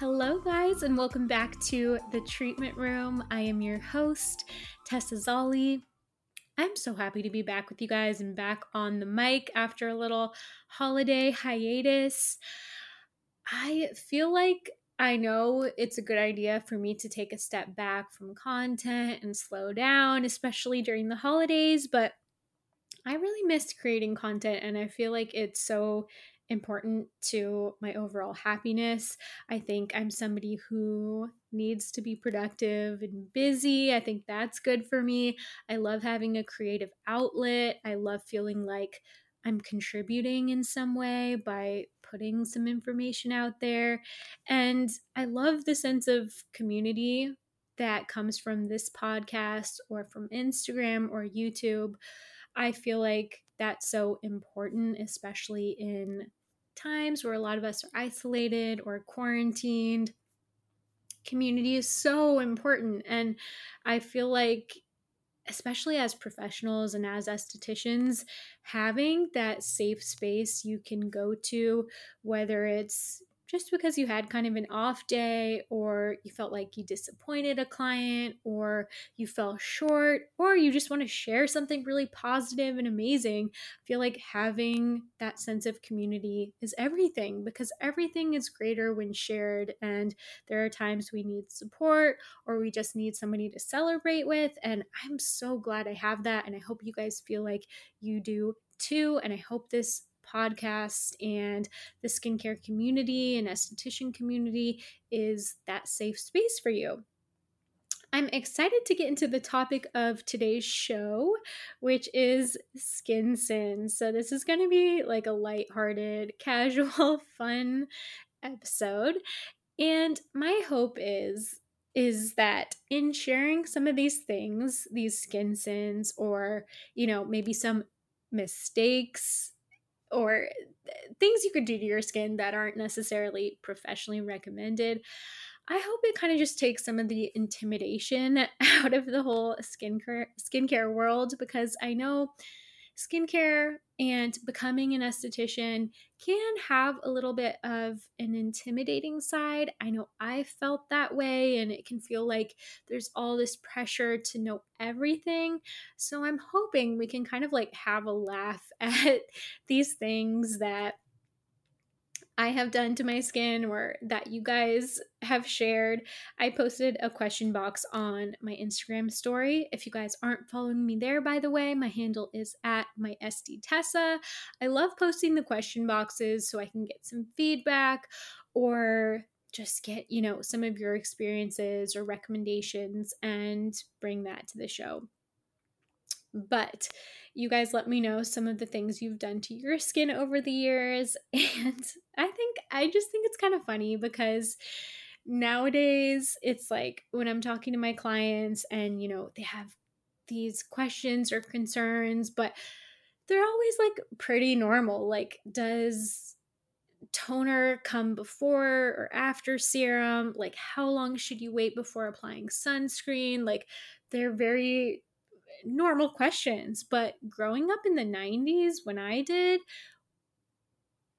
Hello, guys, and welcome back to the treatment room. I am your host, Tessa Zolli. I'm so happy to be back with you guys and back on the mic after a little holiday hiatus. I feel like I know it's a good idea for me to take a step back from content and slow down, especially during the holidays, but I really missed creating content and I feel like it's so important to my overall happiness. I think I'm somebody who needs to be productive and busy. I think that's good for me. I love having a creative outlet. I love feeling like I'm contributing in some way by putting some information out there. And I love the sense of community that comes from this podcast or from Instagram or YouTube. I feel like that's so important, especially in times where a lot of us are isolated or quarantined. Community is so important. And I feel like, especially as professionals and as estheticians, having that safe space you can go to, whether it's just because you had kind of an off day or you felt like you disappointed a client or you fell short or you just want to share something really positive and amazing I feel like having that sense of community is everything because everything is greater when shared and there are times we need support or we just need somebody to celebrate with and I'm so glad I have that and I hope you guys feel like you do too and I hope this podcast and the skincare community and esthetician community is that safe space for you. I'm excited to get into the topic of today's show, which is skin sins. So, this is going to be like a light-hearted, casual, fun episode. And my hope is is that in sharing some of these things, these skin sins or, you know, maybe some mistakes or things you could do to your skin that aren't necessarily professionally recommended. I hope it kind of just takes some of the intimidation out of the whole skincare skincare world because I know skincare and becoming an esthetician can have a little bit of an intimidating side. I know I felt that way, and it can feel like there's all this pressure to know everything. So I'm hoping we can kind of like have a laugh at these things that I have done to my skin or that you guys have shared. I posted a question box on my Instagram story. If you guys aren't following me there, by the way, my handle is at my SD Tessa. I love posting the question boxes so I can get some feedback or just get, you know, some of your experiences or recommendations and bring that to the show. But you guys let me know some of the things you've done to your skin over the years. And I think, I just think it's kind of funny because nowadays it's like when I'm talking to my clients and, you know, they have these questions or concerns, but they're always like pretty normal. Like, does toner come before or after serum? Like, how long should you wait before applying sunscreen? Like, they're very normal questions. But growing up in the 90s, when I did,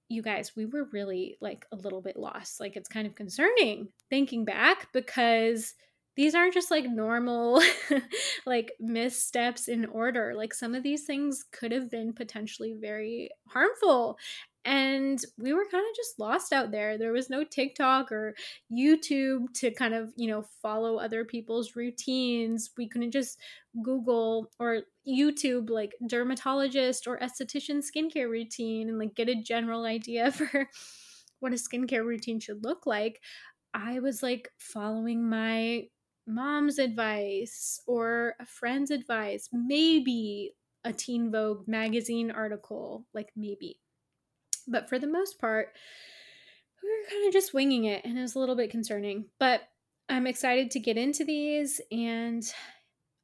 you guys, we were really like a little bit lost. Like, it's kind of concerning thinking back because these aren't just like normal like missteps in order like some of these things could have been potentially very harmful and we were kind of just lost out there. There was no tiktok or youtube to kind of you know follow other people's routines. We couldn't just google or youtube like dermatologist or esthetician skincare routine and like get a general idea for what a skincare routine should look like. I was like following my mom's advice or a friend's advice maybe a Teen Vogue magazine article, like maybe. But for the most part, we were kind of just winging it and it was a little bit concerning. But I'm excited to get into these and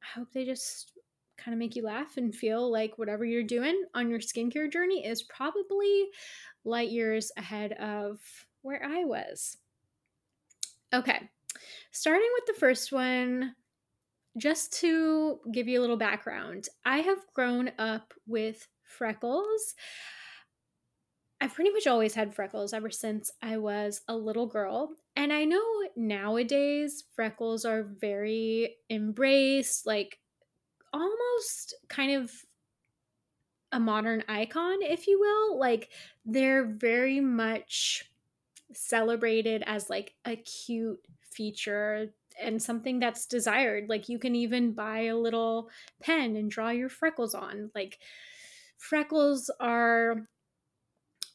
I hope they just kind of make you laugh and feel like whatever you're doing on your skincare journey is probably light years ahead of where I was. Okay, starting with the first one, just to give you a little background, I have grown up with freckles. I've pretty much always had freckles ever since I was a little girl. And I know nowadays freckles are very embraced, like almost kind of a modern icon, if you will. Like they're very much celebrated as like a cute feature and something that's desired. Like you can even buy a little pen and draw your freckles on. Like freckles are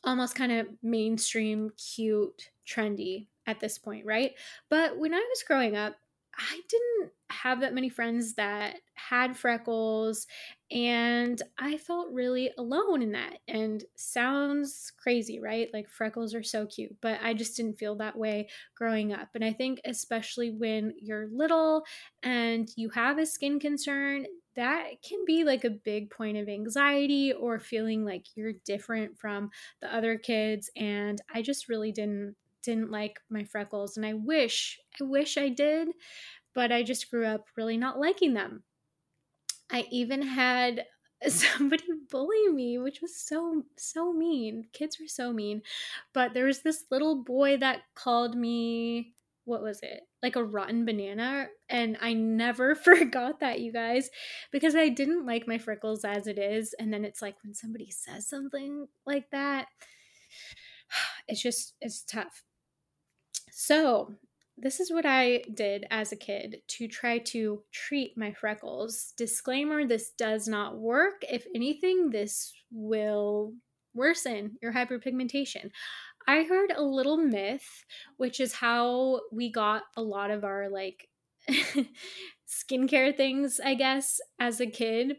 almost kind of mainstream, cute, trendy at this point, right? But when I was growing up, I didn't have that many friends that had freckles and I felt really alone in that. And sounds crazy, right? Like freckles are so cute, but I just didn't feel that way growing up. And I think especially when you're little and you have a skin concern, that can be like a big point of anxiety or feeling like you're different from the other kids and I just really didn't didn't like my freckles and I wish I wish I did but I just grew up really not liking them. I even had somebody bully me, which was so, so mean. Kids were so mean. But there was this little boy that called me, what was it? Like a rotten banana. And I never forgot that, you guys, because I didn't like my freckles as it is. And then it's like when somebody says something like that, it's just, it's tough. So this is what I did as a kid to try to treat my freckles. Disclaimer this does not work. If anything, this will worsen your hyperpigmentation. I heard a little myth, which is how we got a lot of our like skincare things, I guess, as a kid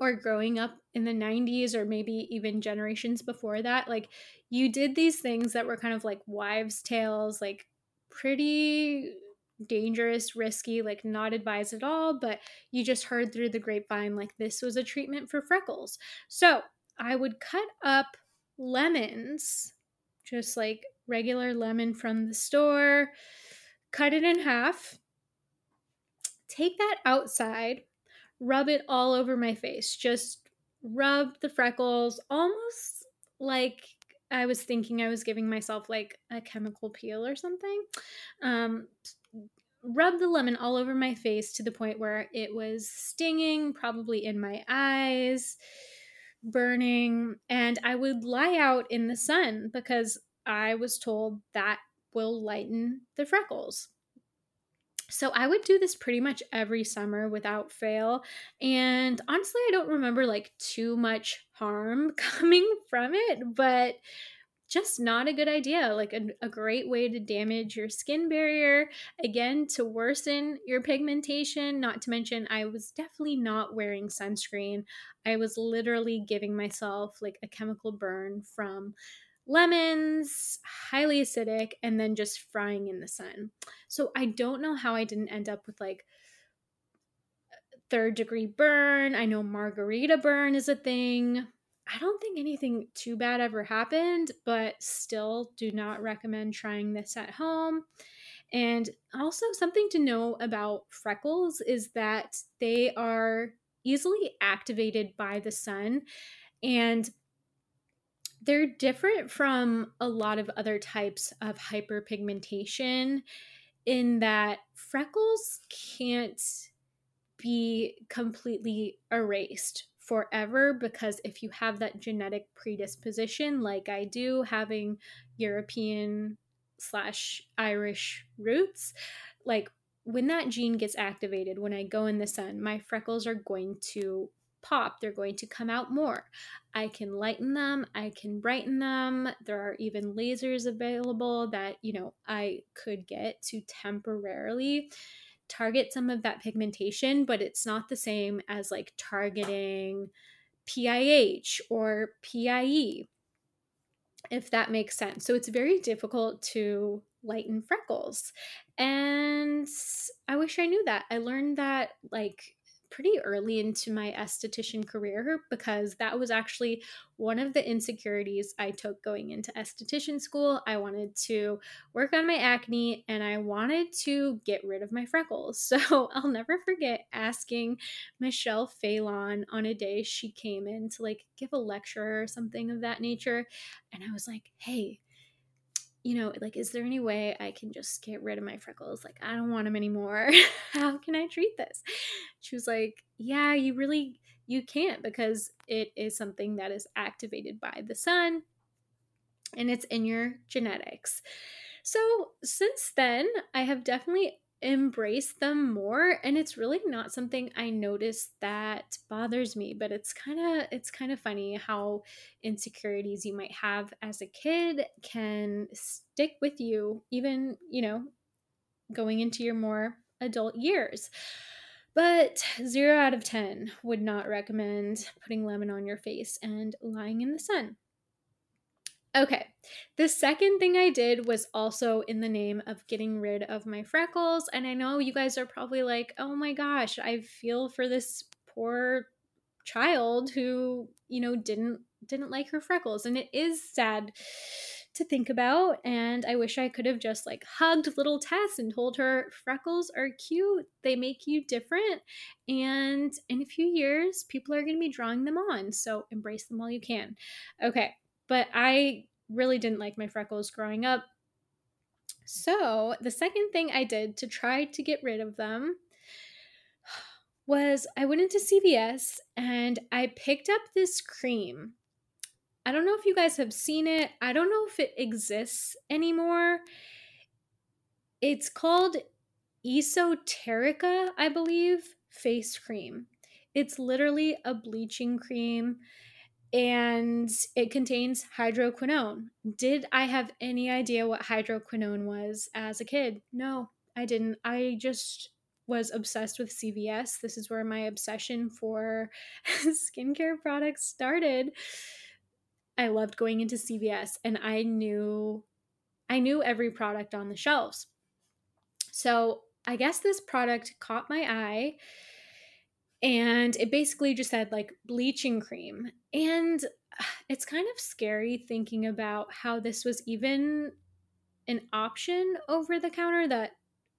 or growing up in the 90s or maybe even generations before that. Like, you did these things that were kind of like wives' tales, like pretty dangerous, risky, like not advised at all, but you just heard through the grapevine like this was a treatment for freckles. So I would cut up lemons, just like regular lemon from the store, cut it in half, take that outside, rub it all over my face, just rub the freckles almost like I was thinking I was giving myself like a chemical peel or something. Um, rubbed the lemon all over my face to the point where it was stinging, probably in my eyes, burning, and I would lie out in the sun because I was told that will lighten the freckles. So I would do this pretty much every summer without fail. And honestly, I don't remember like too much harm coming from it, but just not a good idea. Like a, a great way to damage your skin barrier, again, to worsen your pigmentation. Not to mention, I was definitely not wearing sunscreen. I was literally giving myself like a chemical burn from lemons, highly acidic, and then just frying in the sun. So I don't know how I didn't end up with like third degree burn. I know margarita burn is a thing. I don't think anything too bad ever happened, but still do not recommend trying this at home. And also, something to know about freckles is that they are easily activated by the sun. And they're different from a lot of other types of hyperpigmentation in that freckles can't be completely erased forever because if you have that genetic predisposition like i do having european slash irish roots like when that gene gets activated when i go in the sun my freckles are going to pop, they're going to come out more. I can lighten them, I can brighten them. There are even lasers available that, you know, I could get to temporarily target some of that pigmentation, but it's not the same as like targeting PIH or PIE, if that makes sense. So it's very difficult to lighten freckles. And I wish I knew that. I learned that like pretty early into my esthetician career because that was actually one of the insecurities I took going into esthetician school. I wanted to work on my acne and I wanted to get rid of my freckles. So I'll never forget asking Michelle Phelan on a day she came in to like give a lecture or something of that nature. And I was like, hey, you know, like, is there any way I can just get rid of my freckles? Like, I don't want them anymore. How can I treat this? She was like, yeah, you really, you can't because it is something that is activated by the sun and it's in your genetics. So, since then, I have definitely embrace them more and it's really not something i notice that bothers me but it's kind of it's kind of funny how insecurities you might have as a kid can stick with you even you know going into your more adult years. But 0 out of 10 would not recommend putting lemon on your face and lying in the sun Okay, the second thing I did was also in the name of getting rid of my freckles. And I know you guys are probably like, oh my gosh, I feel for this poor child who, you know, didn't didn't like her freckles. And it is sad to think about. And I wish I could have just like hugged little Tess and told her freckles are cute. They make you different. And in a few years, people are to be drawing them on. So embrace them while you can. Okay. But I really didn't like my freckles growing up. So, the second thing I did to try to get rid of them was I went into CVS and I picked up this cream. I don't know if you guys have seen it. I don't know if it exists anymore. It's called Esoterica, I believe, face cream. It's literally a bleaching cream and it contains hydroquinone. Did I have any idea what hydroquinone was as a kid? No, I didn't. I just was obsessed with CVS. This is where my obsession for skincare products started. I loved going into CVS and I knew I knew every product on the shelves. So, I guess this product caught my eye and it basically just said like bleaching cream. And it's kind of scary thinking about how this was even an option over the counter that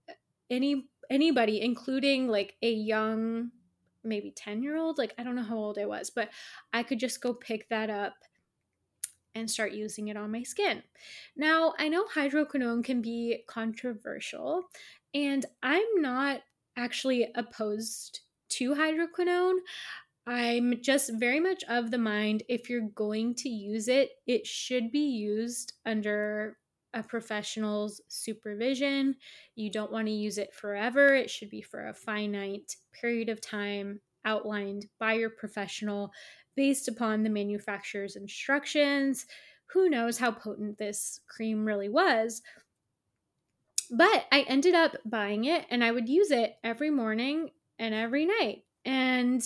uh, any anybody including like a young maybe 10 year old like i don't know how old i was but i could just go pick that up and start using it on my skin. Now i know hydroquinone can be controversial and i'm not actually opposed to hydroquinone. I'm just very much of the mind if you're going to use it, it should be used under a professional's supervision. You don't want to use it forever. It should be for a finite period of time outlined by your professional based upon the manufacturer's instructions. Who knows how potent this cream really was? But I ended up buying it and I would use it every morning and every night. And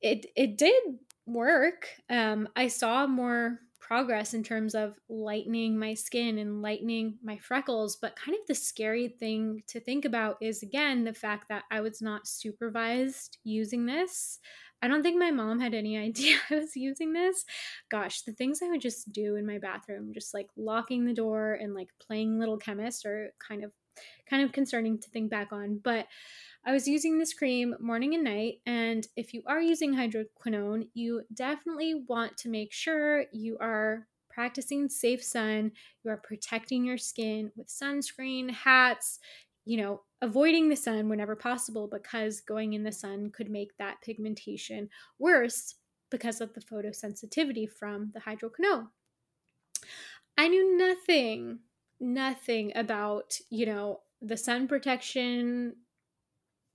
it it did work. Um, I saw more progress in terms of lightening my skin and lightening my freckles. But kind of the scary thing to think about is again the fact that I was not supervised using this. I don't think my mom had any idea I was using this. Gosh, the things I would just do in my bathroom, just like locking the door and like playing little chemist are kind of kind of concerning to think back on. But I was using this cream morning and night, and if you are using hydroquinone, you definitely want to make sure you are practicing safe sun, you are protecting your skin with sunscreen, hats, you know, avoiding the sun whenever possible because going in the sun could make that pigmentation worse because of the photosensitivity from the hydroquinone. I knew nothing, nothing about, you know, the sun protection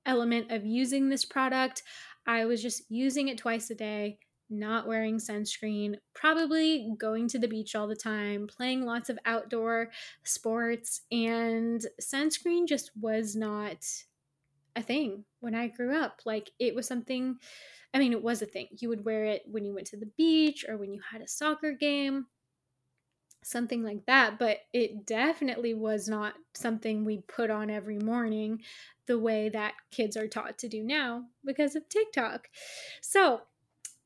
element of using this product. I was just using it twice a day, not wearing sunscreen, probably going to the beach all the time, playing lots of outdoor sports, and sunscreen just was not a thing when I grew up. Like it was something, I mean, it was a thing. You would wear it when you went to the beach or when you had a soccer game, something like that. But it definitely was not something we put on every morning the way that kids are taught to do now because of TikTok. So,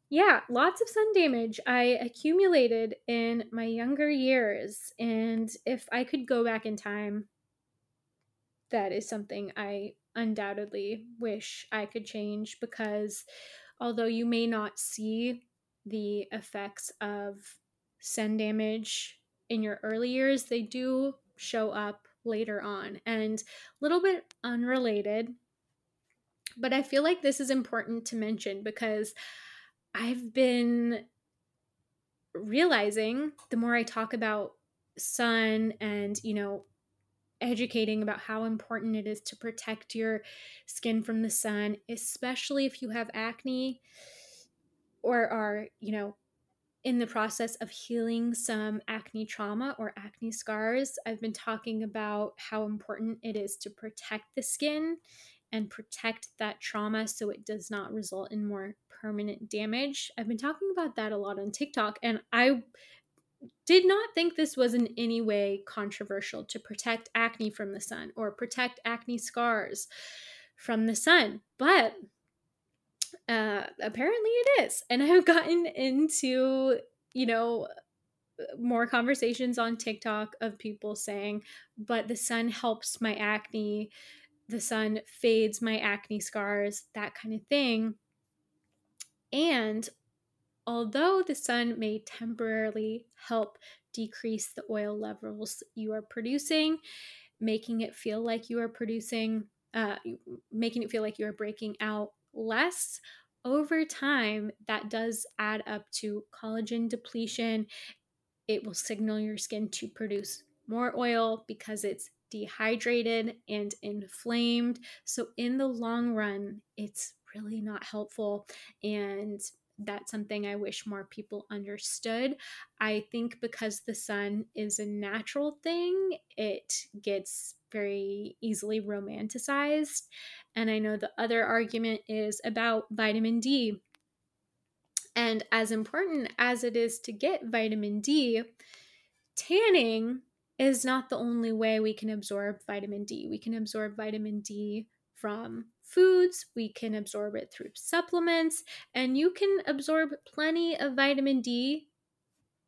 yeah, lots of sun damage I accumulated in my younger years. And if I could go back in time, that is something I undoubtedly wish I could change because although you may not see the effects of sun damage in your early years, they do show up later on. And a little bit unrelated, but I feel like this is important to mention because I've been realizing the more I talk about sun and, you know, educating about how important it is to protect your skin from the sun, especially if you have acne or are, you know, in the process of healing some acne trauma or acne scars. I've been talking about how important it is to protect the skin and protect that trauma so it does not result in more permanent damage. I've been talking about that a lot on TikTok, and I did not think this was in any way controversial to protect acne from the sun or protect acne scars from the sun, but uh, apparently it is. And I've gotten into, you know, more conversations on TikTok of people saying, but the sun helps my acne, the sun fades my acne scars, that kind of thing. And although the sun may temporarily help decrease the oil levels you are producing, making it feel like you are producing, uh, making it feel like you are breaking out less, over time, that does add up to collagen depletion. It will signal your skin to produce more oil because it's dehydrated and inflamed. So, in the long run, it's really not helpful. And that's something I wish more people understood. I think because the sun is a natural thing, it gets very easily romanticized. And I know the other argument is about vitamin D. And as important as it is to get vitamin D, tanning is not the only way we can absorb vitamin D. We can absorb vitamin D from foods, we can absorb it through supplements, and you can absorb plenty of vitamin D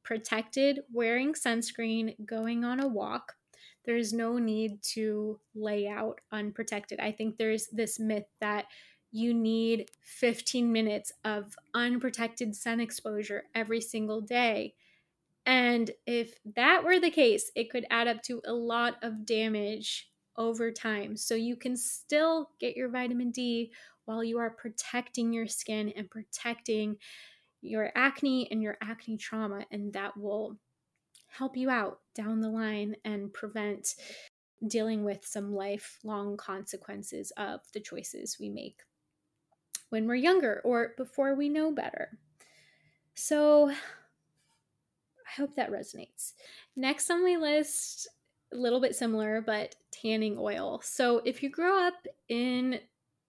protected, wearing sunscreen, going on a walk. There's no need to lay out unprotected. I think there's this myth that you need 15 minutes of unprotected sun exposure every single day. And if that were the case, it could add up to a lot of damage over time. So you can still get your vitamin D while you are protecting your skin and protecting your acne and your acne trauma. And that will help you out down the line and prevent dealing with some lifelong consequences of the choices we make when we're younger or before we know better. So I hope that resonates. Next on my list a little bit similar, but tanning oil. So if you grow up in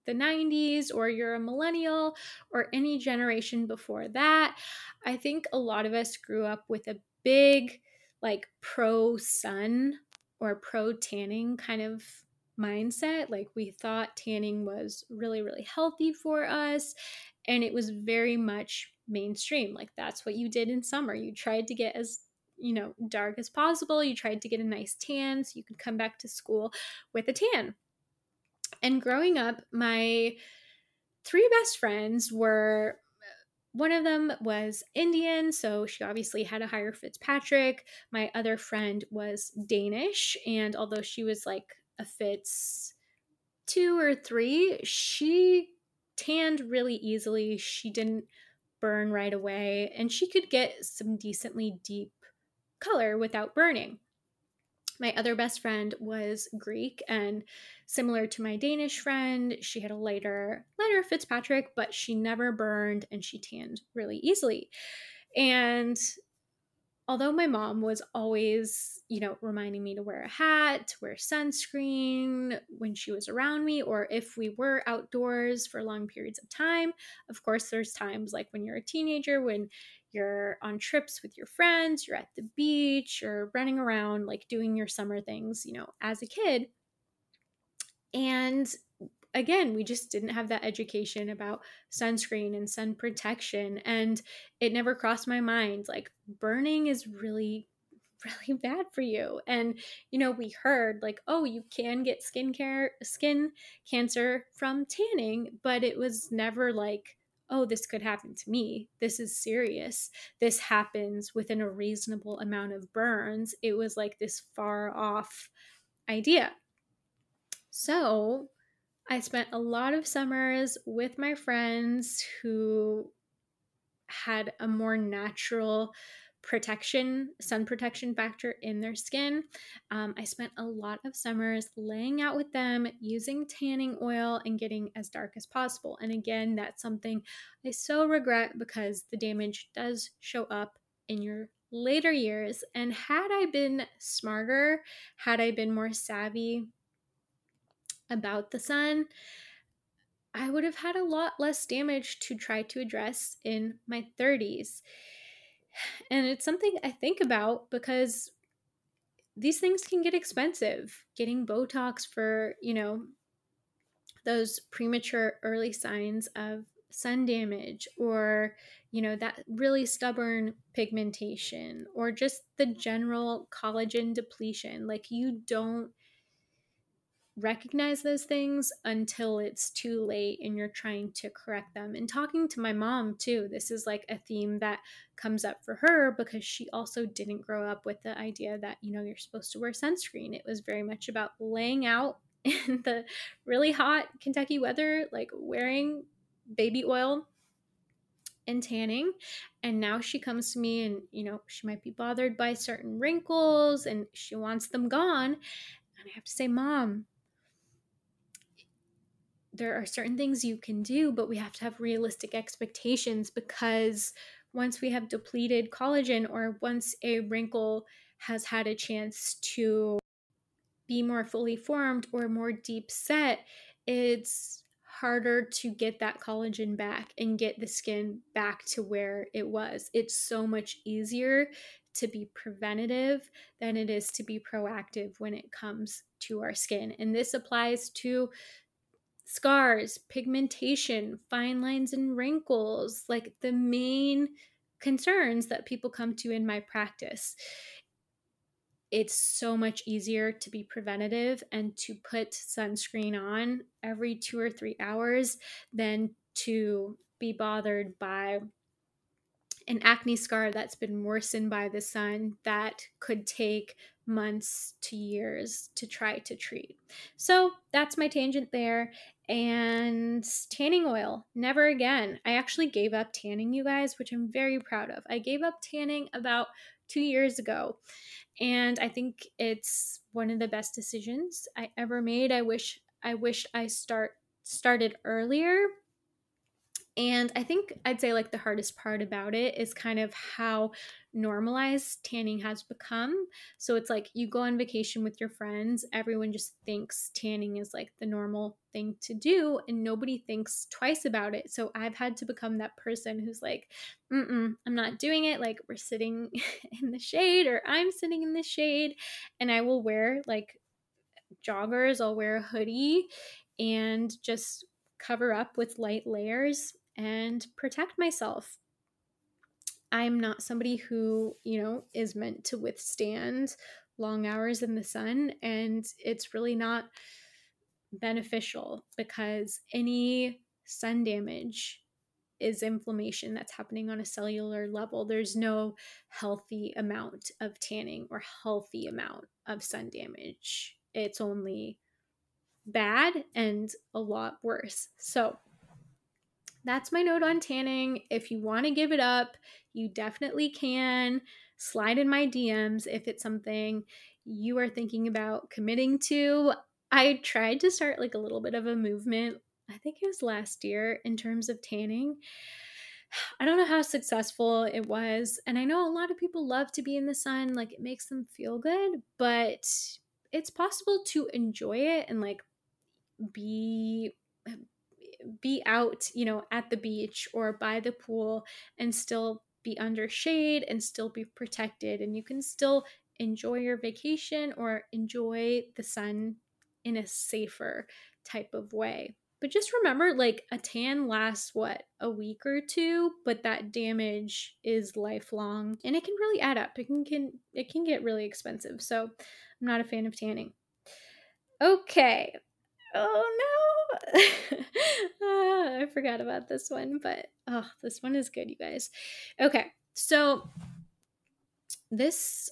the 90s or you're a millennial or any generation before that, I think a lot of us grew up with a big, like, pro sun or pro tanning kind of mindset. Like, we thought tanning was really, really healthy for us. And it was very much mainstream. Like, that's what you did in summer. You tried to get as you know, dark as possible. You tried to get a nice tan so you could come back to school with a tan. And growing up, my three best friends were one of them was Indian, so she obviously had a higher Fitzpatrick. My other friend was Danish, and although she was like a Fitz two or three, she tanned really easily. She didn't burn right away, and she could get some decently deep color without burning. My other best friend was Greek and similar to my Danish friend, she had a lighter, lighter Fitzpatrick, but she never burned and she tanned really easily. And although my mom was always, you know, reminding me to wear a hat, to wear sunscreen when she was around me, or if we were outdoors for long periods of time, of course, there's times like when you're a teenager, when you're on trips with your friends, you're at the beach, you're running around, like doing your summer things, you know, as a kid. And again, we just didn't have that education about sunscreen and sun protection. And it never crossed my mind like burning is really, really bad for you. And, you know, we heard like, oh, you can get skin care, skin cancer from tanning, but it was never like, oh, this could happen to me. This is serious. This happens within a reasonable amount of burns. It was like this far off idea. So I spent a lot of summers with my friends who had a more natural protection, sun protection factor in their skin. Um, I spent a lot of summers laying out with them, using tanning oil, and getting as dark as possible. And again, that's something I so regret because the damage does show up in your later years. And had I been smarter, had I been more savvy about the sun, I would have had a lot less damage to try to address in my 30s. And it's something I think about because these things can get expensive. Getting Botox for, you know, those premature early signs of sun damage or, you know, that really stubborn pigmentation or just the general collagen depletion. Like, you don't recognize those things until it's too late and you're trying to correct them. And talking to my mom too, this is like a theme that comes up for her because she also didn't grow up with the idea that, you know, you're supposed to wear sunscreen. It was very much about laying out in the really hot Kentucky weather, like wearing baby oil and tanning. And now she comes to me and, you know, she might be bothered by certain wrinkles and she wants them gone. And I have to say, Mom, there are certain things you can do, but we have to have realistic expectations because once we have depleted collagen or once a wrinkle has had a chance to be more fully formed or more deep set, it's harder to get that collagen back and get the skin back to where it was. It's so much easier to be preventative than it is to be proactive when it comes to our skin. And this applies to scars, pigmentation, fine lines and wrinkles, like the main concerns that people come to in my practice. It's so much easier to be preventative and to put sunscreen on every two or three hours than to be bothered by an acne scar that's been worsened by the sun that could take months to years to try to treat. So that's my tangent there. And tanning oil, never again. I actually gave up tanning, you guys, which I'm very proud of. I gave up tanning about two years ago. And I think it's one of the best decisions I ever made. I wish I wish I start started earlier and I think I'd say like the hardest part about it is kind of how normalized tanning has become. So it's like you go on vacation with your friends, everyone just thinks tanning is like the normal thing to do, and nobody thinks twice about it. So I've had to become that person who's like, Mm-mm, I'm not doing it. Like we're sitting in the shade, or I'm sitting in the shade, and I will wear like joggers, I'll wear a hoodie and just cover up with light layers and protect myself. I'm not somebody who, you know, is meant to withstand long hours in the sun, and it's really not beneficial because any sun damage is inflammation that's happening on a cellular level. There's no healthy amount of tanning or healthy amount of sun damage. It's only bad and a lot worse. So, that's my note on tanning. If you want to give it up, you definitely can. Slide in my DMs if it's something you are thinking about committing to. I tried to start like a little bit of a movement, I think it was last year, in terms of tanning. I don't know how successful it was. And I know a lot of people love to be in the sun, like it makes them feel good, but it's possible to enjoy it and like be be out, you know, at the beach or by the pool and still be under shade and still be protected and you can still enjoy your vacation or enjoy the sun in a safer type of way. But just remember like a tan lasts what, a week or two, but that damage is lifelong and it can really add up. It can, can it can get really expensive. So I'm not a fan of tanning. Okay. Oh no. Uh, I forgot about this one, but oh, this one is good, you guys. Okay. So this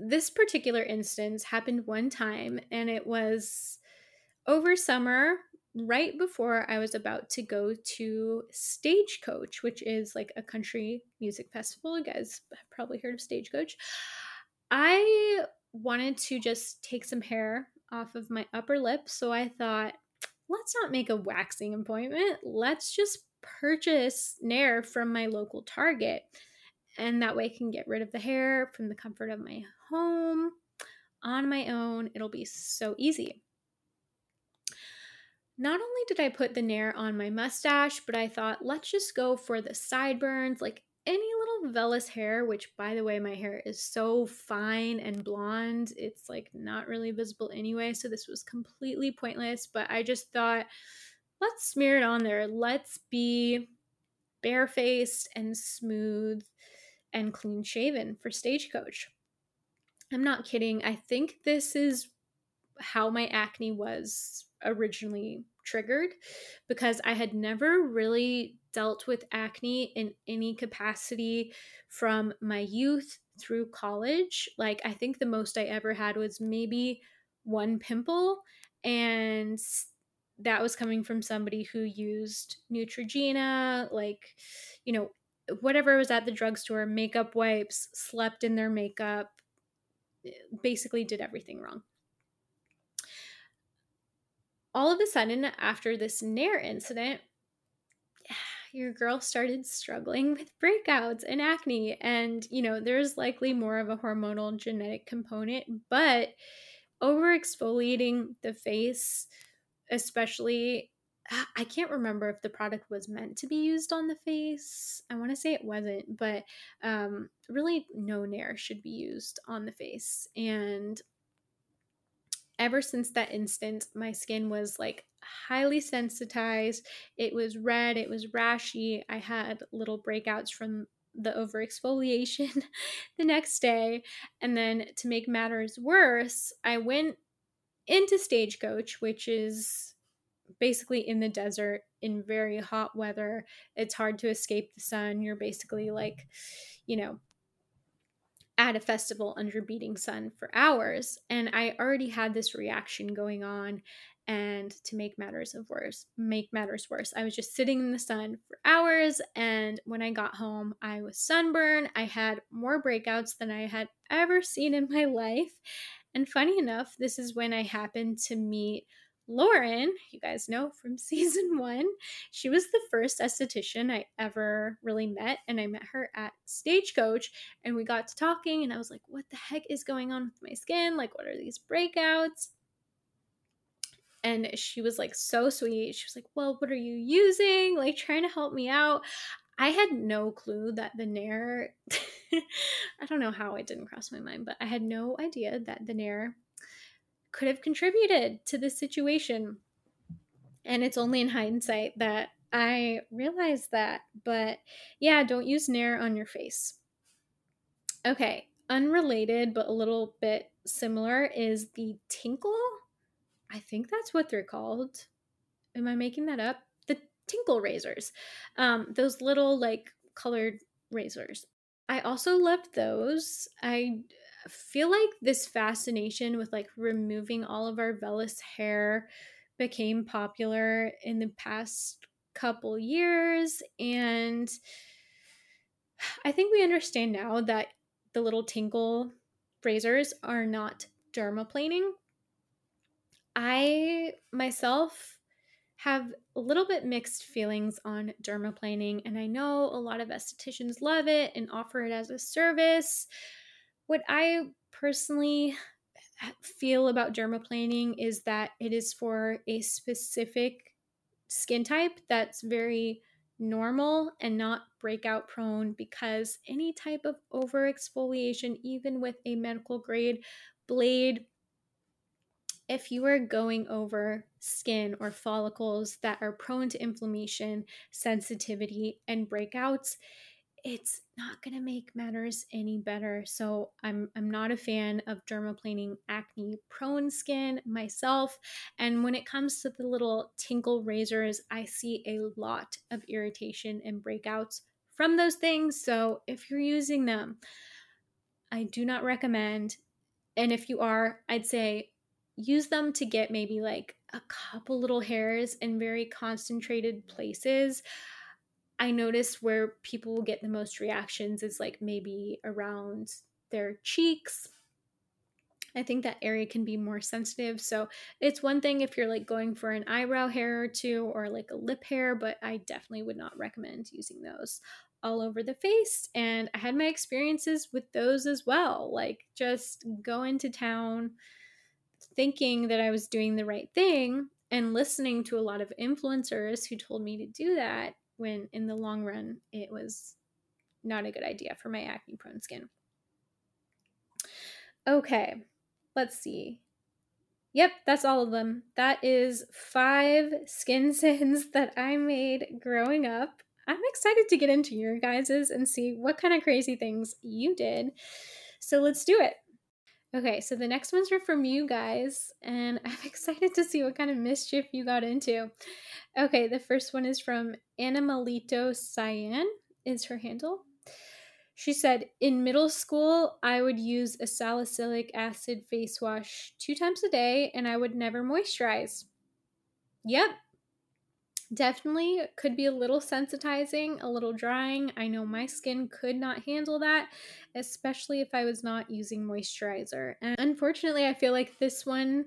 this particular instance happened one time and it was over summer right before I was about to go to Stagecoach, which is like a country music festival. You guys have probably heard of Stagecoach. I wanted to just take some hair off of my upper lip, so I thought, let's not make a waxing appointment. Let's just purchase Nair from my local Target. And that way I can get rid of the hair from the comfort of my home on my own. It'll be so easy. Not only did I put the Nair on my mustache, but I thought, let's just go for the sideburns, like any little vellus hair, which by the way, my hair is so fine and blonde, it's like not really visible anyway. So this was completely pointless, but I just thought, let's smear it on there. Let's be barefaced and smooth and clean shaven for Stagecoach. I'm not kidding. I think this is how my acne was originally triggered because I had never really dealt with acne in any capacity from my youth through college. Like, I think the most I ever had was maybe one pimple, and that was coming from somebody who used Neutrogena, like, you know, whatever was at the drugstore, makeup wipes, slept in their makeup, basically did everything wrong all of a sudden, after this Nair incident, your girl started struggling with breakouts and acne. And, you know, there's likely more of a hormonal genetic component, but over exfoliating the face, especially, I can't remember if the product was meant to be used on the face. I want to say it wasn't, but um, really, no Nair should be used on the face. And ever since that instant, my skin was like highly sensitized. It was red, it was rashy. I had little breakouts from the over exfoliation the next day. And then to make matters worse, I went into Stagecoach, which is basically in the desert in very hot weather. It's hard to escape the sun. You're basically like, you know, at a festival under beating sun for hours and i already had this reaction going on and to make matters of worse make matters worse. I was just sitting in the sun for hours and when i got home i was sunburned. I had more breakouts than i had ever seen in my life. And funny enough this is when i happened to meet Lauren, you guys know from season one, she was the first esthetician I ever really met. And I met her at Stagecoach and we got to talking. And I was like, what the heck is going on with my skin? Like, what are these breakouts? And she was like so sweet. She was like, well, what are you using? Like, trying to help me out. I had no clue that the Nair, I don't know how it didn't cross my mind, but I had no idea that the Nair could have contributed to this situation. And it's only in hindsight that I realized that. But yeah, don't use Nair on your face. Okay, unrelated but a little bit similar is the Tinkle. I think that's what they're called. Am I making that up? The Tinkle razors. Um, those little like colored razors. I also loved those. I feel like this fascination with like removing all of our vellus hair became popular in the past couple years and I think we understand now that the little Tinkle razors are not dermaplaning. I myself have a little bit mixed feelings on dermaplaning, and I know a lot of estheticians love it and offer it as a service. What I personally feel about dermaplaning is that it is for a specific skin type that's very normal and not breakout prone because any type of over exfoliation, even with a medical grade blade, if you are going over skin or follicles that are prone to inflammation, sensitivity, and breakouts, it's not going to make matters any better. So I'm I'm not a fan of dermaplaning acne prone skin myself, and when it comes to the little tinkle razors, I see a lot of irritation and breakouts from those things. So if you're using them, I do not recommend and if you are, I'd say use them to get maybe like a couple little hairs in very concentrated places. I notice where people will get the most reactions is like maybe around their cheeks. I think that area can be more sensitive. So it's one thing if you're like going for an eyebrow hair or two or like a lip hair, but I definitely would not recommend using those all over the face. And I had my experiences with those as well. Like just go into town thinking that I was doing the right thing and listening to a lot of influencers who told me to do that when in the long run it was not a good idea for my acne prone skin. Okay, let's see. Yep, that's all of them. That is five skin sins that I made growing up. I'm excited to get into your guys's and see what kind of crazy things you did. So let's do it. Okay, so the next ones are from you guys, and I'm excited to see what kind of mischief you got into. Okay, the first one is from Animalito Cyan, is her handle. She said, In middle school, I would use a salicylic acid face wash two times a day, and I would never moisturize. Yep, definitely could be a little sensitizing, a little drying. I know my skin could not handle that, especially if I was not using moisturizer. And unfortunately, I feel like this one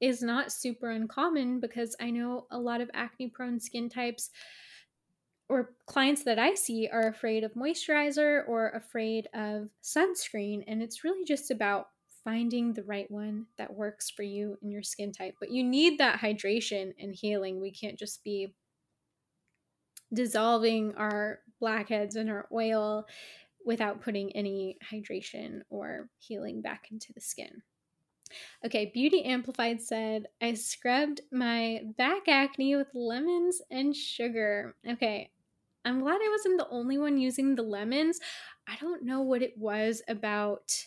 is not super uncommon because I know a lot of acne prone skin types or clients that I see are afraid of moisturizer or afraid of sunscreen. And it's really just about finding the right one that works for you and your skin type. But you need that hydration and healing. We can't just be dissolving our blackheads and our oil without putting any hydration or healing back into the skin. Okay, Beauty Amplified said, I scrubbed my back acne with lemons and sugar. Okay, I'm glad I wasn't the only one using the lemons. I don't know what it was about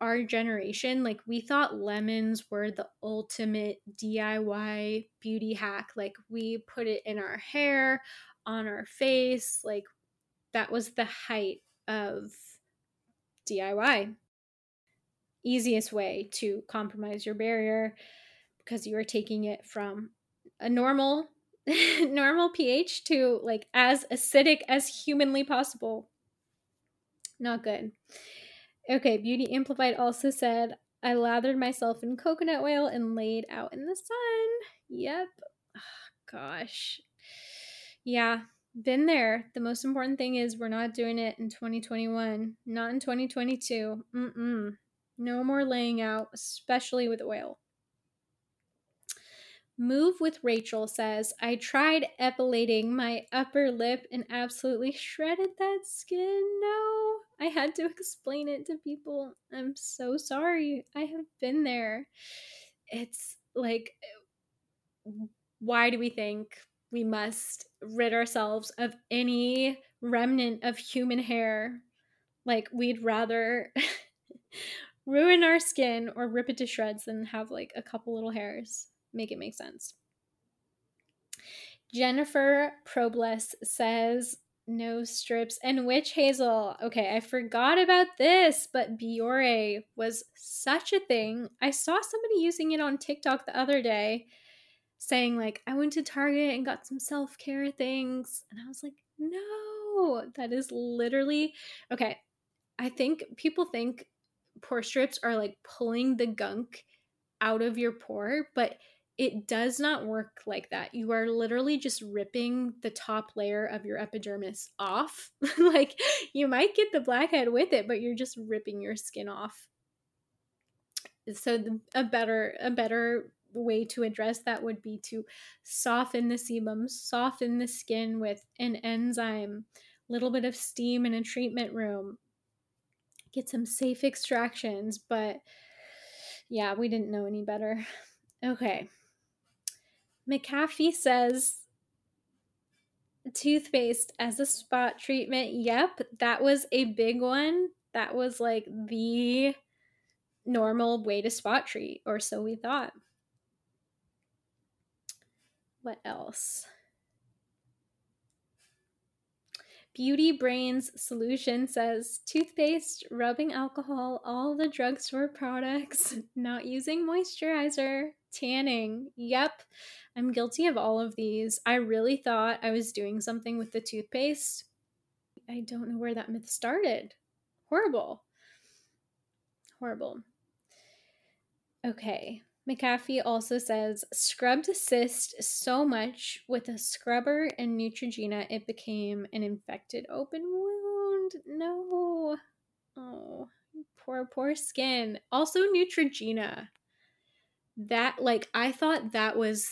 our generation, like we thought lemons were the ultimate DIY beauty hack. Like we put it in our hair, on our face, like that was the height of DIY. Easiest way to compromise your barrier because you are taking it from a normal normal pH to like as acidic as humanly possible. Not good. Okay, Beauty Amplified also said, I lathered myself in coconut oil and laid out in the sun. Yep. Oh, gosh. Yeah, been there. The most important thing is we're not doing it in 2021, not in 2022. Mm-mm. No more laying out, especially with oil. Move with Rachel says, I tried epilating my upper lip and absolutely shredded that skin. No, I had to explain it to people. I'm so sorry. I have been there. It's like, why do we think we must rid ourselves of any remnant of human hair? Like, we'd rather ruin our skin or rip it to shreds than have like a couple little hairs. Make it make sense. Jennifer Probles says, nose strips and witch hazel. Okay, I forgot about this, but Biore was such a thing. I saw somebody using it on TikTok the other day saying like I went to Target and got some self-care things and I was like, "No, that is literally Okay, I think people think pore strips are like pulling the gunk out of your pore, but it does not work like that. You are literally just ripping the top layer of your epidermis off. like you might get the blackhead with it, but you're just ripping your skin off. So the, a better a better way to address that would be to soften the sebum, soften the skin with an enzyme, a little bit of steam in a treatment room. Get some safe extractions, but yeah, we didn't know any better. Okay. McAfee says toothpaste as a spot treatment. Yep, that was a big one. That was like the normal way to spot treat, or so we thought. What else? Beauty Brains Solution says toothpaste, rubbing alcohol, all the drugstore products, not using moisturizer, tanning. Yep, I'm guilty of all of these. I really thought I was doing something with the toothpaste. I don't know where that myth started. Horrible. Horrible. Okay. McAfee also says scrubbed cyst so much with a scrubber and Neutrogena it became an infected open wound. No. Oh, poor, poor skin. Also, Neutrogena. That, like, I thought that was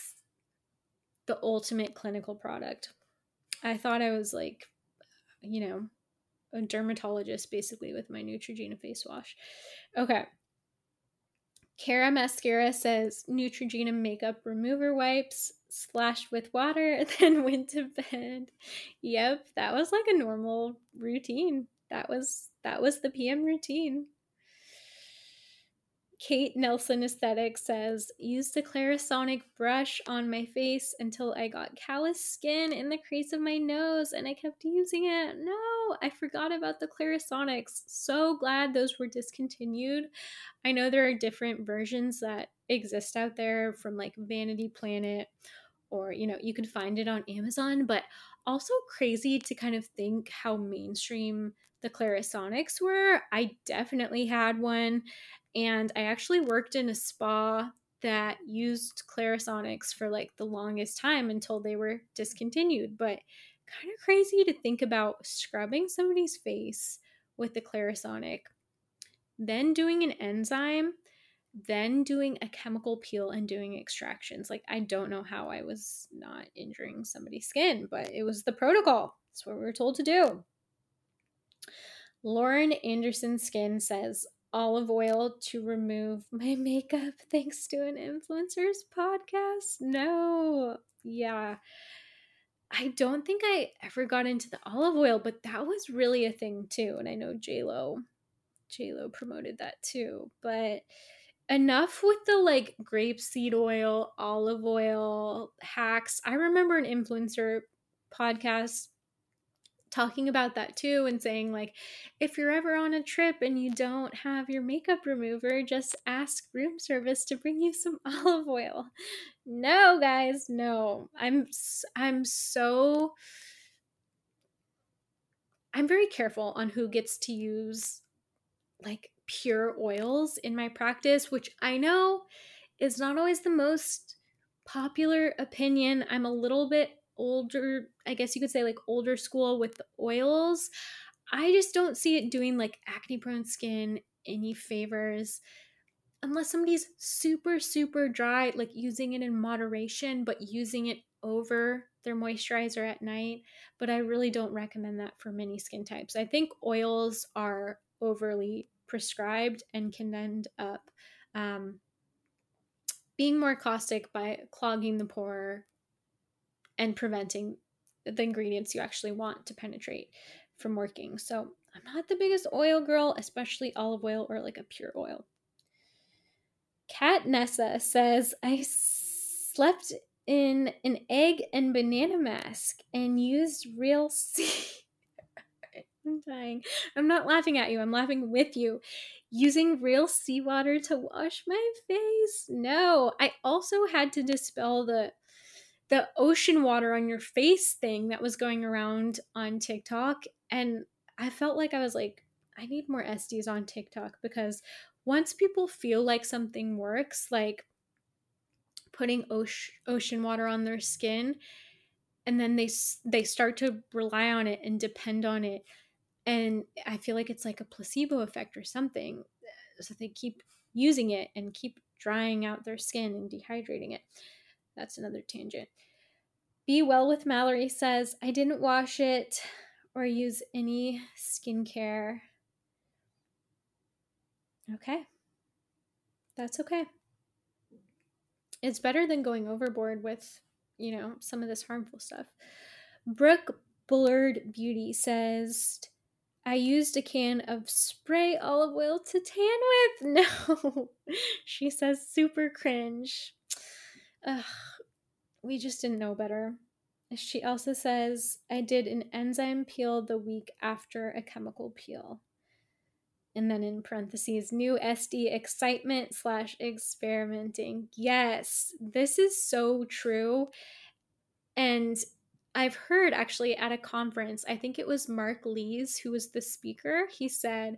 the ultimate clinical product. I thought I was like, you know, a dermatologist basically with my Neutrogena face wash. Okay. Cara Mascara says Neutrogena makeup remover wipes splashed with water, then went to bed. Yep, that was like a normal routine. That was that was the PM routine. Kate Nelson Aesthetic says, used the Clarisonic brush on my face until I got callous skin in the crease of my nose and I kept using it. No, I forgot about the Clarisonics. So glad those were discontinued. I know there are different versions that exist out there from like Vanity Planet or, you know, you can find it on Amazon, but also crazy to kind of think how mainstream the Clarisonics were. I definitely had one and I actually worked in a spa that used Clarisonics for like the longest time until they were discontinued. But kind of crazy to think about scrubbing somebody's face with the Clarisonic, then doing an enzyme, then doing a chemical peel and doing extractions. Like, I don't know how I was not injuring somebody's skin, but it was the protocol. That's what we were told to do. Lauren Anderson Skin says, olive oil to remove my makeup thanks to an influencer's podcast. No. Yeah. I don't think I ever got into the olive oil, but that was really a thing too. And I know JLo JLo promoted that too. But enough with the like grapeseed oil, olive oil hacks. I remember an influencer podcast talking about that too and saying like if you're ever on a trip and you don't have your makeup remover just ask room service to bring you some olive oil. No guys no. I'm i'm so i'm very careful on who gets to use like pure oils in my practice which i know is not always the most popular opinion. I'm a little bit older, I guess you could say like older school with oils. I just don't see it doing like acne prone skin any favors unless somebody's super super dry like using it in moderation but using it over their moisturizer at night but i really don't recommend that for many skin types i think oils are overly prescribed and can end up um, being more caustic by clogging the pore and preventing the ingredients you actually want to penetrate from working. So I'm not the biggest oil girl, especially olive oil or like a pure oil. Kat Nessa says, I slept in an egg and banana mask and used real sea. I'm dying. I'm not laughing at you, I'm laughing with you. Using real seawater to wash my face? No. I also had to dispel the the ocean water on your face thing that was going around on TikTok. And I felt like I was like I need more SDs on TikTok because once people feel like something works, like putting ocean water on their skin, and then they they start to rely on it and depend on it, and I feel like it's like a placebo effect or something. So they keep using it and keep drying out their skin and dehydrating it. That's another tangent. Be Well with Mallory says, I didn't wash it or use any skincare. Okay. That's okay. It's better than going overboard with, you know, some of this harmful stuff. Brooke Bullard Beauty says, I used a can of spray olive oil to tan with. No. she says, super cringe. Ugh, we just didn't know better. She also says, I did an enzyme peel the week after a chemical peel. And then in parentheses, new SD excitement slash experimenting. Yes, this is so true. And I've heard actually at a conference, I think it was Mark Lees who was the speaker. He said,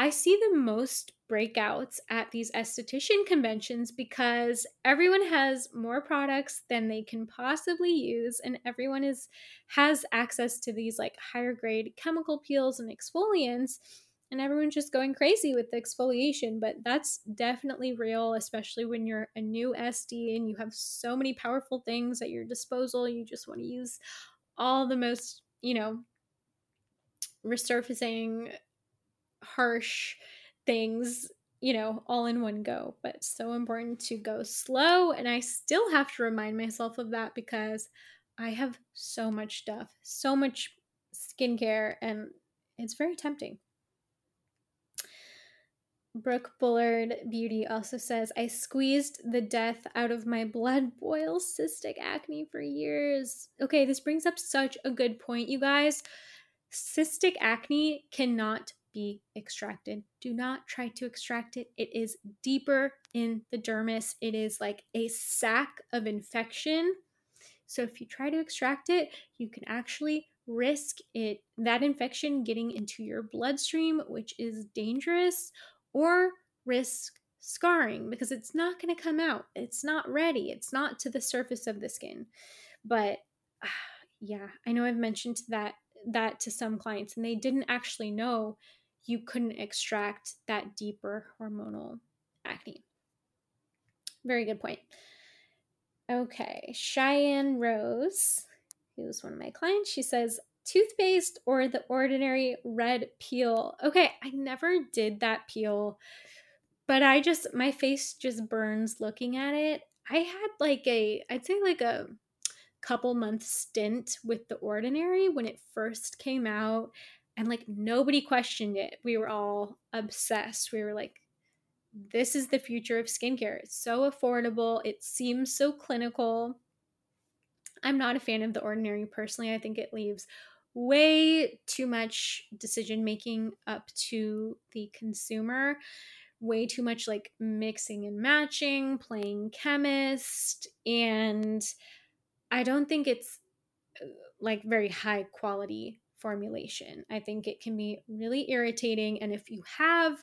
I see the most breakouts at these esthetician conventions because everyone has more products than they can possibly use and everyone is has access to these like higher grade chemical peels and exfoliants and everyone's just going crazy with the exfoliation but that's definitely real especially when you're a new SD and you have so many powerful things at your disposal you just want to use all the most you know resurfacing harsh things, you know, all in one go. But so important to go slow. And I still have to remind myself of that because I have so much stuff, so much skincare, and it's very tempting. Brooke Bullard Beauty also says, I squeezed the death out of my blood boil cystic acne for years. Okay, this brings up such a good point, you guys. Cystic acne cannot be extracted. Do not try to extract it. It is deeper in the dermis. It is like a sac of infection. So if you try to extract it, you can actually risk it that infection getting into your bloodstream, which is dangerous, or risk scarring because it's not going to come out. It's not ready. It's not to the surface of the skin. But yeah, I know I've mentioned that that to some clients and they didn't actually know you couldn't extract that deeper hormonal acne. Very good point. Okay, Cheyenne Rose, who's one of my clients, she says, toothpaste or the ordinary red peel. Okay, I never did that peel, but I just, my face just burns looking at it. I had like a, I'd say like a couple month stint with the ordinary when it first came out and like nobody questioned it. We were all obsessed. We were like, this is the future of skincare. It's so affordable, it seems so clinical. I'm not a fan of the ordinary personally. I think it leaves way too much decision making up to the consumer, way too much like mixing and matching, playing chemist, and I don't think it's uh, like very high quality formulation. I think it can be really irritating. And if you have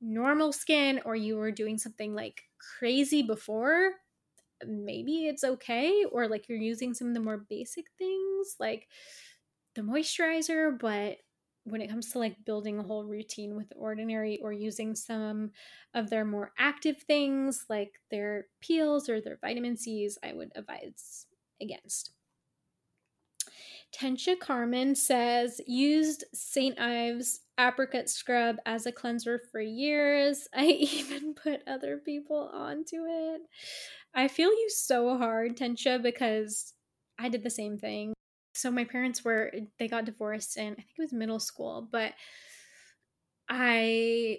normal skin or you were doing something like crazy before, maybe it's okay. Or like you're using some of the more basic things like the moisturizer, but when it comes to like building a whole routine with ordinary or using some of their more active things like their peels or their vitamin C's, I would advise against. Tensha Carmen says, used St. Ives apricot scrub as a cleanser for years. I even put other people onto it. I feel you so hard, Tensha, because I did the same thing. So my parents were, they got divorced in, I think it was middle school, but I,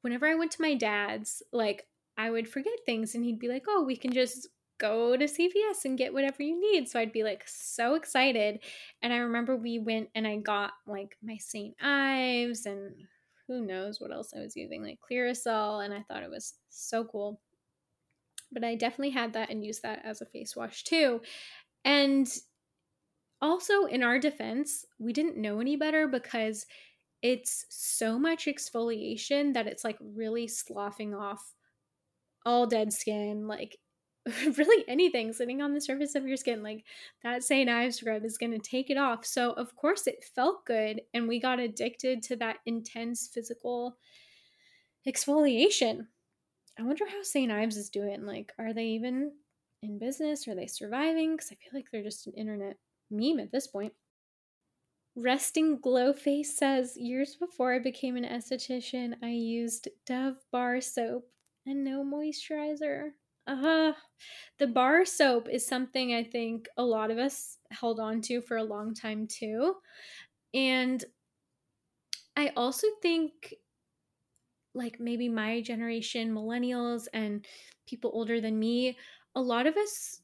whenever I went to my dad's, like, I would forget things and he'd be like, oh, we can just go to CVS and get whatever you need. So I'd be like so excited. And I remember we went and I got like my St. Ives and who knows what else I was using, like Clearasil. And I thought it was so cool. But I definitely had that and used that as a face wash too. And also, in our defense, we didn't know any better because it's so much exfoliation that it's like really sloughing off all dead skin, like really anything sitting on the surface of your skin. Like that St. Ives scrub is going to take it off. So, of course, it felt good. And we got addicted to that intense physical exfoliation. I wonder how St. Ives is doing. Like, are they even in business? Are they surviving? Because I feel like they're just an internet meme at this point. Resting Glow Face says, Years before I became an esthetician, I used Dove bar soap and no moisturizer. Uh, the bar soap is something I think a lot of us held on to for a long time too. And I also think like maybe my generation, millennials and people older than me, a lot of us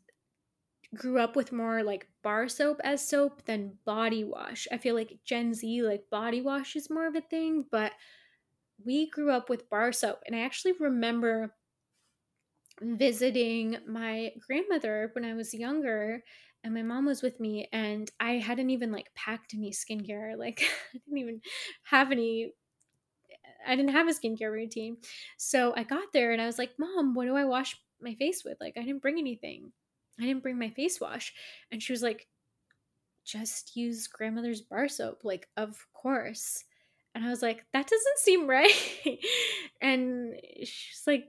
grew up with more like bar soap as soap than body wash. I feel like Gen Z, like body wash is more of a thing, but we grew up with bar soap. And I actually remember visiting my grandmother when I was younger and my mom was with me and I hadn't even like packed any skincare. Like I didn't even have any I didn't have a skincare routine. So I got there and I was like, "Mom, what do I wash my face with? Like I didn't bring anything." I didn't bring my face wash. And she was like, just use grandmother's bar soap. Like, of course. And I was like, that doesn't seem right. and she's like,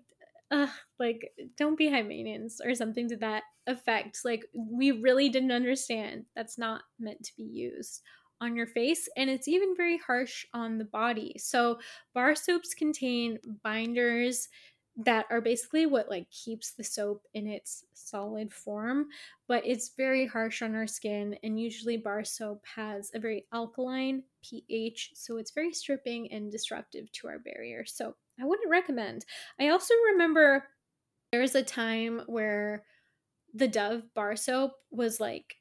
Ugh, like, don't be high maintenance or something to that effect. Like, we really didn't understand that's not meant to be used on your face and it's even very harsh on the body. So, bar soaps contain binders that are basically what like keeps the soap in its solid form but it's very harsh on our skin and usually bar soap has a very alkaline ph so it's very stripping and disruptive to our barrier so i wouldn't recommend i also remember there was a time where the dove bar soap was like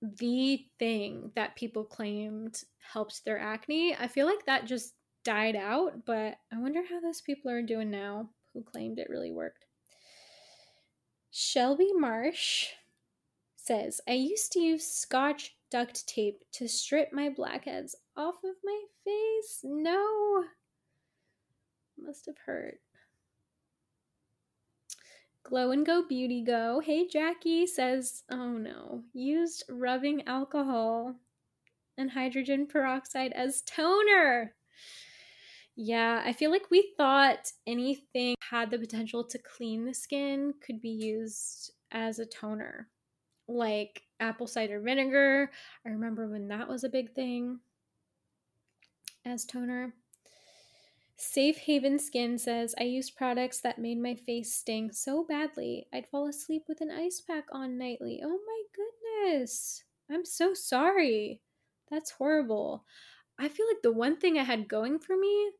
the thing that people claimed helped their acne i feel like that just died out, but I wonder how those people are doing now who claimed it really worked. Shelby Marsh says, I used to use scotch duct tape to strip my blackheads off of my face. No. Must have hurt. Glow and Go Beauty Go. Hey Jackie says, oh no, used rubbing alcohol and hydrogen peroxide as toner. Yeah, I feel like we thought anything had the potential to clean the skin could be used as a toner. Like apple cider vinegar. I remember when that was a big thing as toner. Safe Haven Skin says, I used products that made my face sting so badly, I'd fall asleep with an ice pack on nightly. Oh my goodness. I'm so sorry. That's horrible. I feel like the one thing I had going for me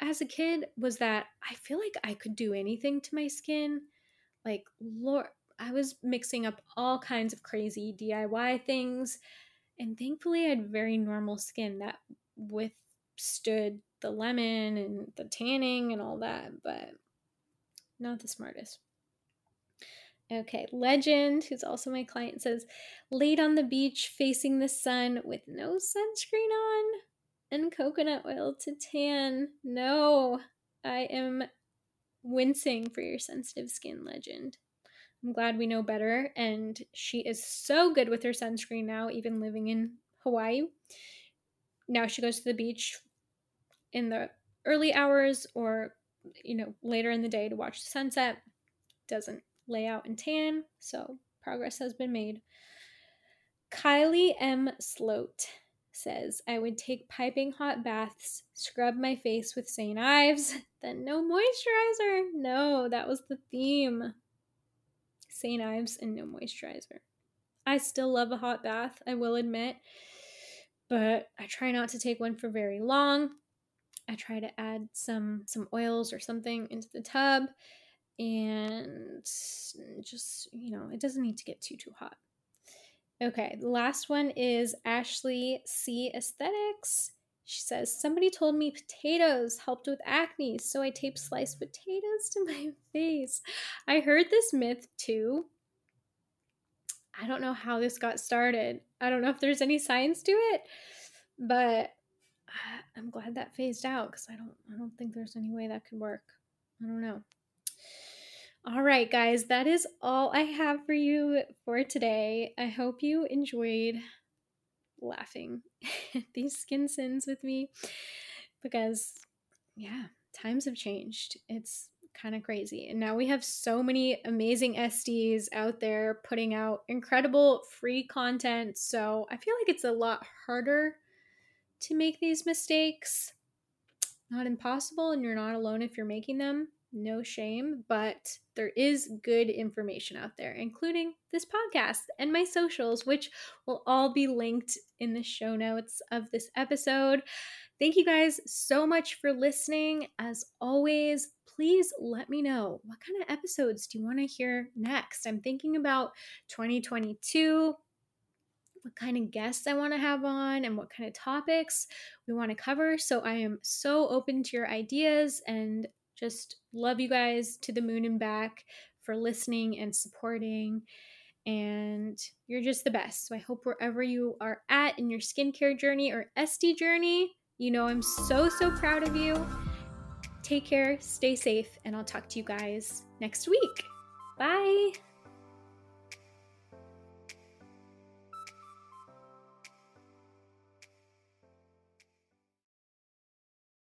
as a kid was that I feel like I could do anything to my skin. Like, Lord, I was mixing up all kinds of crazy DIY things. And thankfully, I had very normal skin that withstood the lemon and the tanning and all that, but not the smartest. Okay, Legend, who's also my client, says, laid on the beach facing the sun with no sunscreen on and coconut oil to tan. No, I am wincing for your sensitive skin legend. I'm glad we know better. And she is so good with her sunscreen now, even living in Hawaii. Now she goes to the beach in the early hours or, you know, later in the day to watch the sunset. Doesn't lay out and tan. So progress has been made. Kylie M. Sloat says I would take piping hot baths, scrub my face with St. Ives, then no moisturizer. No, that was the theme. St. Ives and no moisturizer. I still love a hot bath, I will admit, but I try not to take one for very long. I try to add some some oils or something into the tub and just, you know, it doesn't need to get too too hot. Okay, the last one is Ashley C. Aesthetics. She says, Somebody told me potatoes helped with acne, so I taped sliced potatoes to my face. I heard this myth too. I don't know how this got started. I don't know if there's any science to it, but uh, I'm glad that phased out because I don't I don't think there's any way that could work. I don't know. All right, guys, that is all I have for you for today. I hope you enjoyed laughing at these skin sins with me because, yeah, times have changed. It's kind of crazy. And now we have so many amazing SDs out there putting out incredible free content. So I feel like it's a lot harder to make these mistakes. Not impossible, and you're not alone if you're making them. No shame, but there is good information out there, including this podcast and my socials, which will all be linked in the show notes of this episode. Thank you guys so much for listening. As always, please let me know what kind of episodes do you want to hear next? I'm thinking about 2022 what kind of guests I want to have on and what kind of topics we want to cover. So I am so open to your ideas and just love you guys to the moon and back for listening and supporting. And you're just the best. So I hope wherever you are at in your skincare journey or SD journey, you know I'm so, so proud of you. Take care, stay safe, and I'll talk to you guys next week. Bye.